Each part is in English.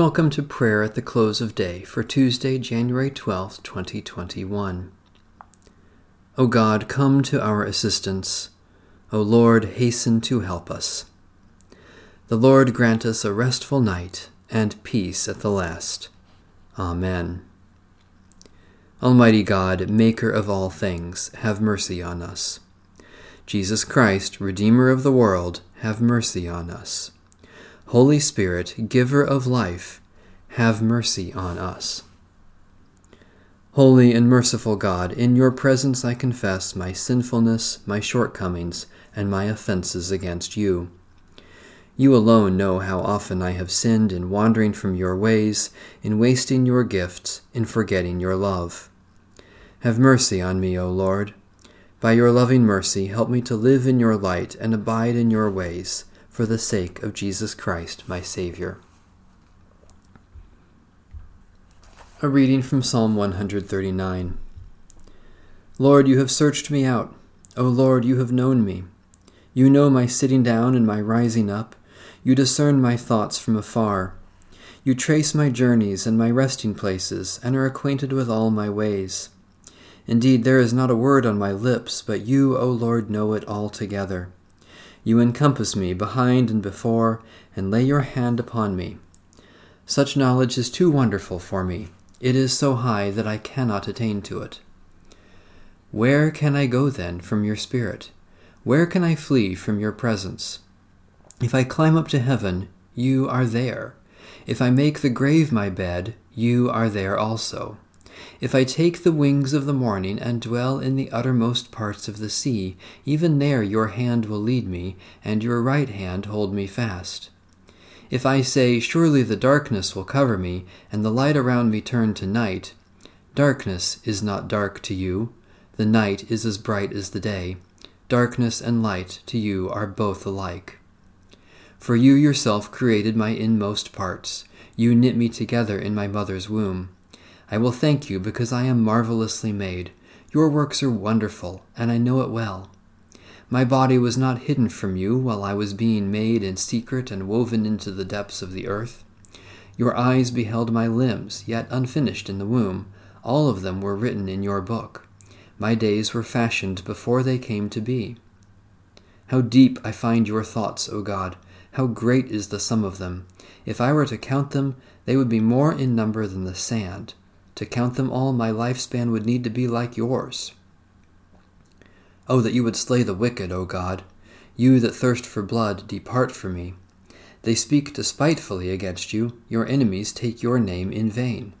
Welcome to prayer at the close of day for Tuesday, January 12, 2021. O God, come to our assistance. O Lord, hasten to help us. The Lord grant us a restful night and peace at the last. Amen. Almighty God, Maker of all things, have mercy on us. Jesus Christ, Redeemer of the world, have mercy on us. Holy Spirit, giver of life, have mercy on us. Holy and merciful God, in your presence I confess my sinfulness, my shortcomings, and my offenses against you. You alone know how often I have sinned in wandering from your ways, in wasting your gifts, in forgetting your love. Have mercy on me, O Lord. By your loving mercy, help me to live in your light and abide in your ways for the sake of Jesus Christ, my Savior. A reading from Psalm 139. Lord, you have searched me out. O Lord, you have known me. You know my sitting down and my rising up. You discern my thoughts from afar. You trace my journeys and my resting places, and are acquainted with all my ways. Indeed, there is not a word on my lips, but you, O Lord, know it altogether. You encompass me behind and before, and lay your hand upon me. Such knowledge is too wonderful for me. It is so high that I cannot attain to it. Where can I go then from your Spirit? Where can I flee from your presence? If I climb up to heaven, you are there. If I make the grave my bed, you are there also. If I take the wings of the morning and dwell in the uttermost parts of the sea, even there your hand will lead me, and your right hand hold me fast. If I say, Surely the darkness will cover me, and the light around me turn to night, darkness is not dark to you, the night is as bright as the day. Darkness and light to you are both alike. For you yourself created my inmost parts. You knit me together in my mother's womb. I will thank you because I am marvelously made. Your works are wonderful, and I know it well. My body was not hidden from you while I was being made in secret and woven into the depths of the earth. Your eyes beheld my limbs, yet unfinished in the womb. All of them were written in your book. My days were fashioned before they came to be. How deep I find your thoughts, O God! How great is the sum of them! If I were to count them, they would be more in number than the sand. To count them all, my lifespan would need to be like yours. Oh, that you would slay the wicked, O God! You that thirst for blood, depart from me. They speak despitefully against you, your enemies take your name in vain.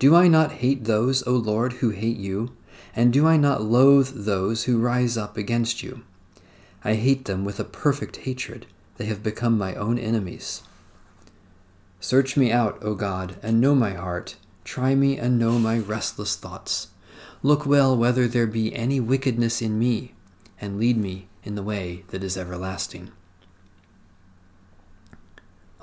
Do I not hate those, O Lord, who hate you? And do I not loathe those who rise up against you? I hate them with a perfect hatred. They have become my own enemies. Search me out, O God, and know my heart Try me and know my restless thoughts. Look well whether there be any wickedness in me, and lead me in the way that is everlasting.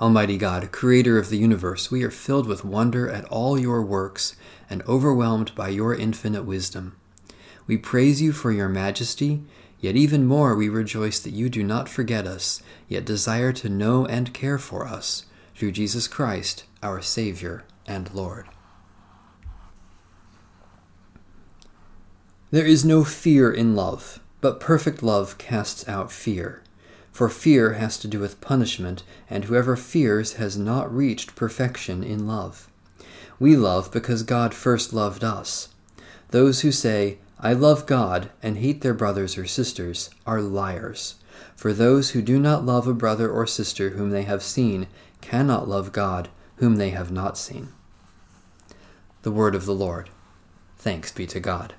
Almighty God, Creator of the universe, we are filled with wonder at all your works and overwhelmed by your infinite wisdom. We praise you for your majesty, yet even more we rejoice that you do not forget us, yet desire to know and care for us, through Jesus Christ, our Savior and Lord. There is no fear in love, but perfect love casts out fear. For fear has to do with punishment, and whoever fears has not reached perfection in love. We love because God first loved us. Those who say, I love God, and hate their brothers or sisters, are liars. For those who do not love a brother or sister whom they have seen cannot love God, whom they have not seen. The Word of the Lord. Thanks be to God.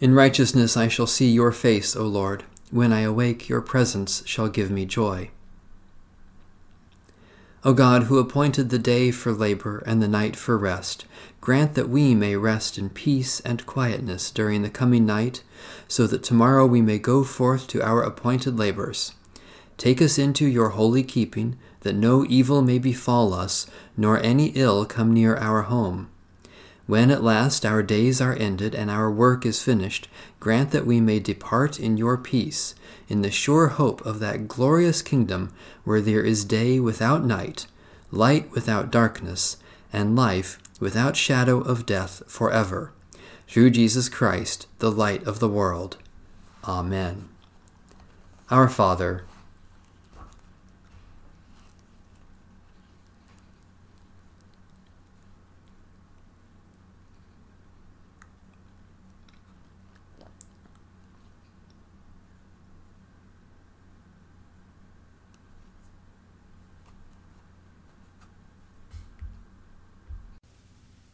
In righteousness I shall see your face, O Lord. When I awake, your presence shall give me joy. O God, who appointed the day for labor and the night for rest, grant that we may rest in peace and quietness during the coming night, so that tomorrow we may go forth to our appointed labors. Take us into your holy keeping, that no evil may befall us, nor any ill come near our home When at last our days are ended and our work is finished, grant that we may depart in your peace, in the sure hope of that glorious kingdom where there is day without night, light without darkness, and life without shadow of death forever. Through Jesus Christ, the light of the world. Amen. Our Father,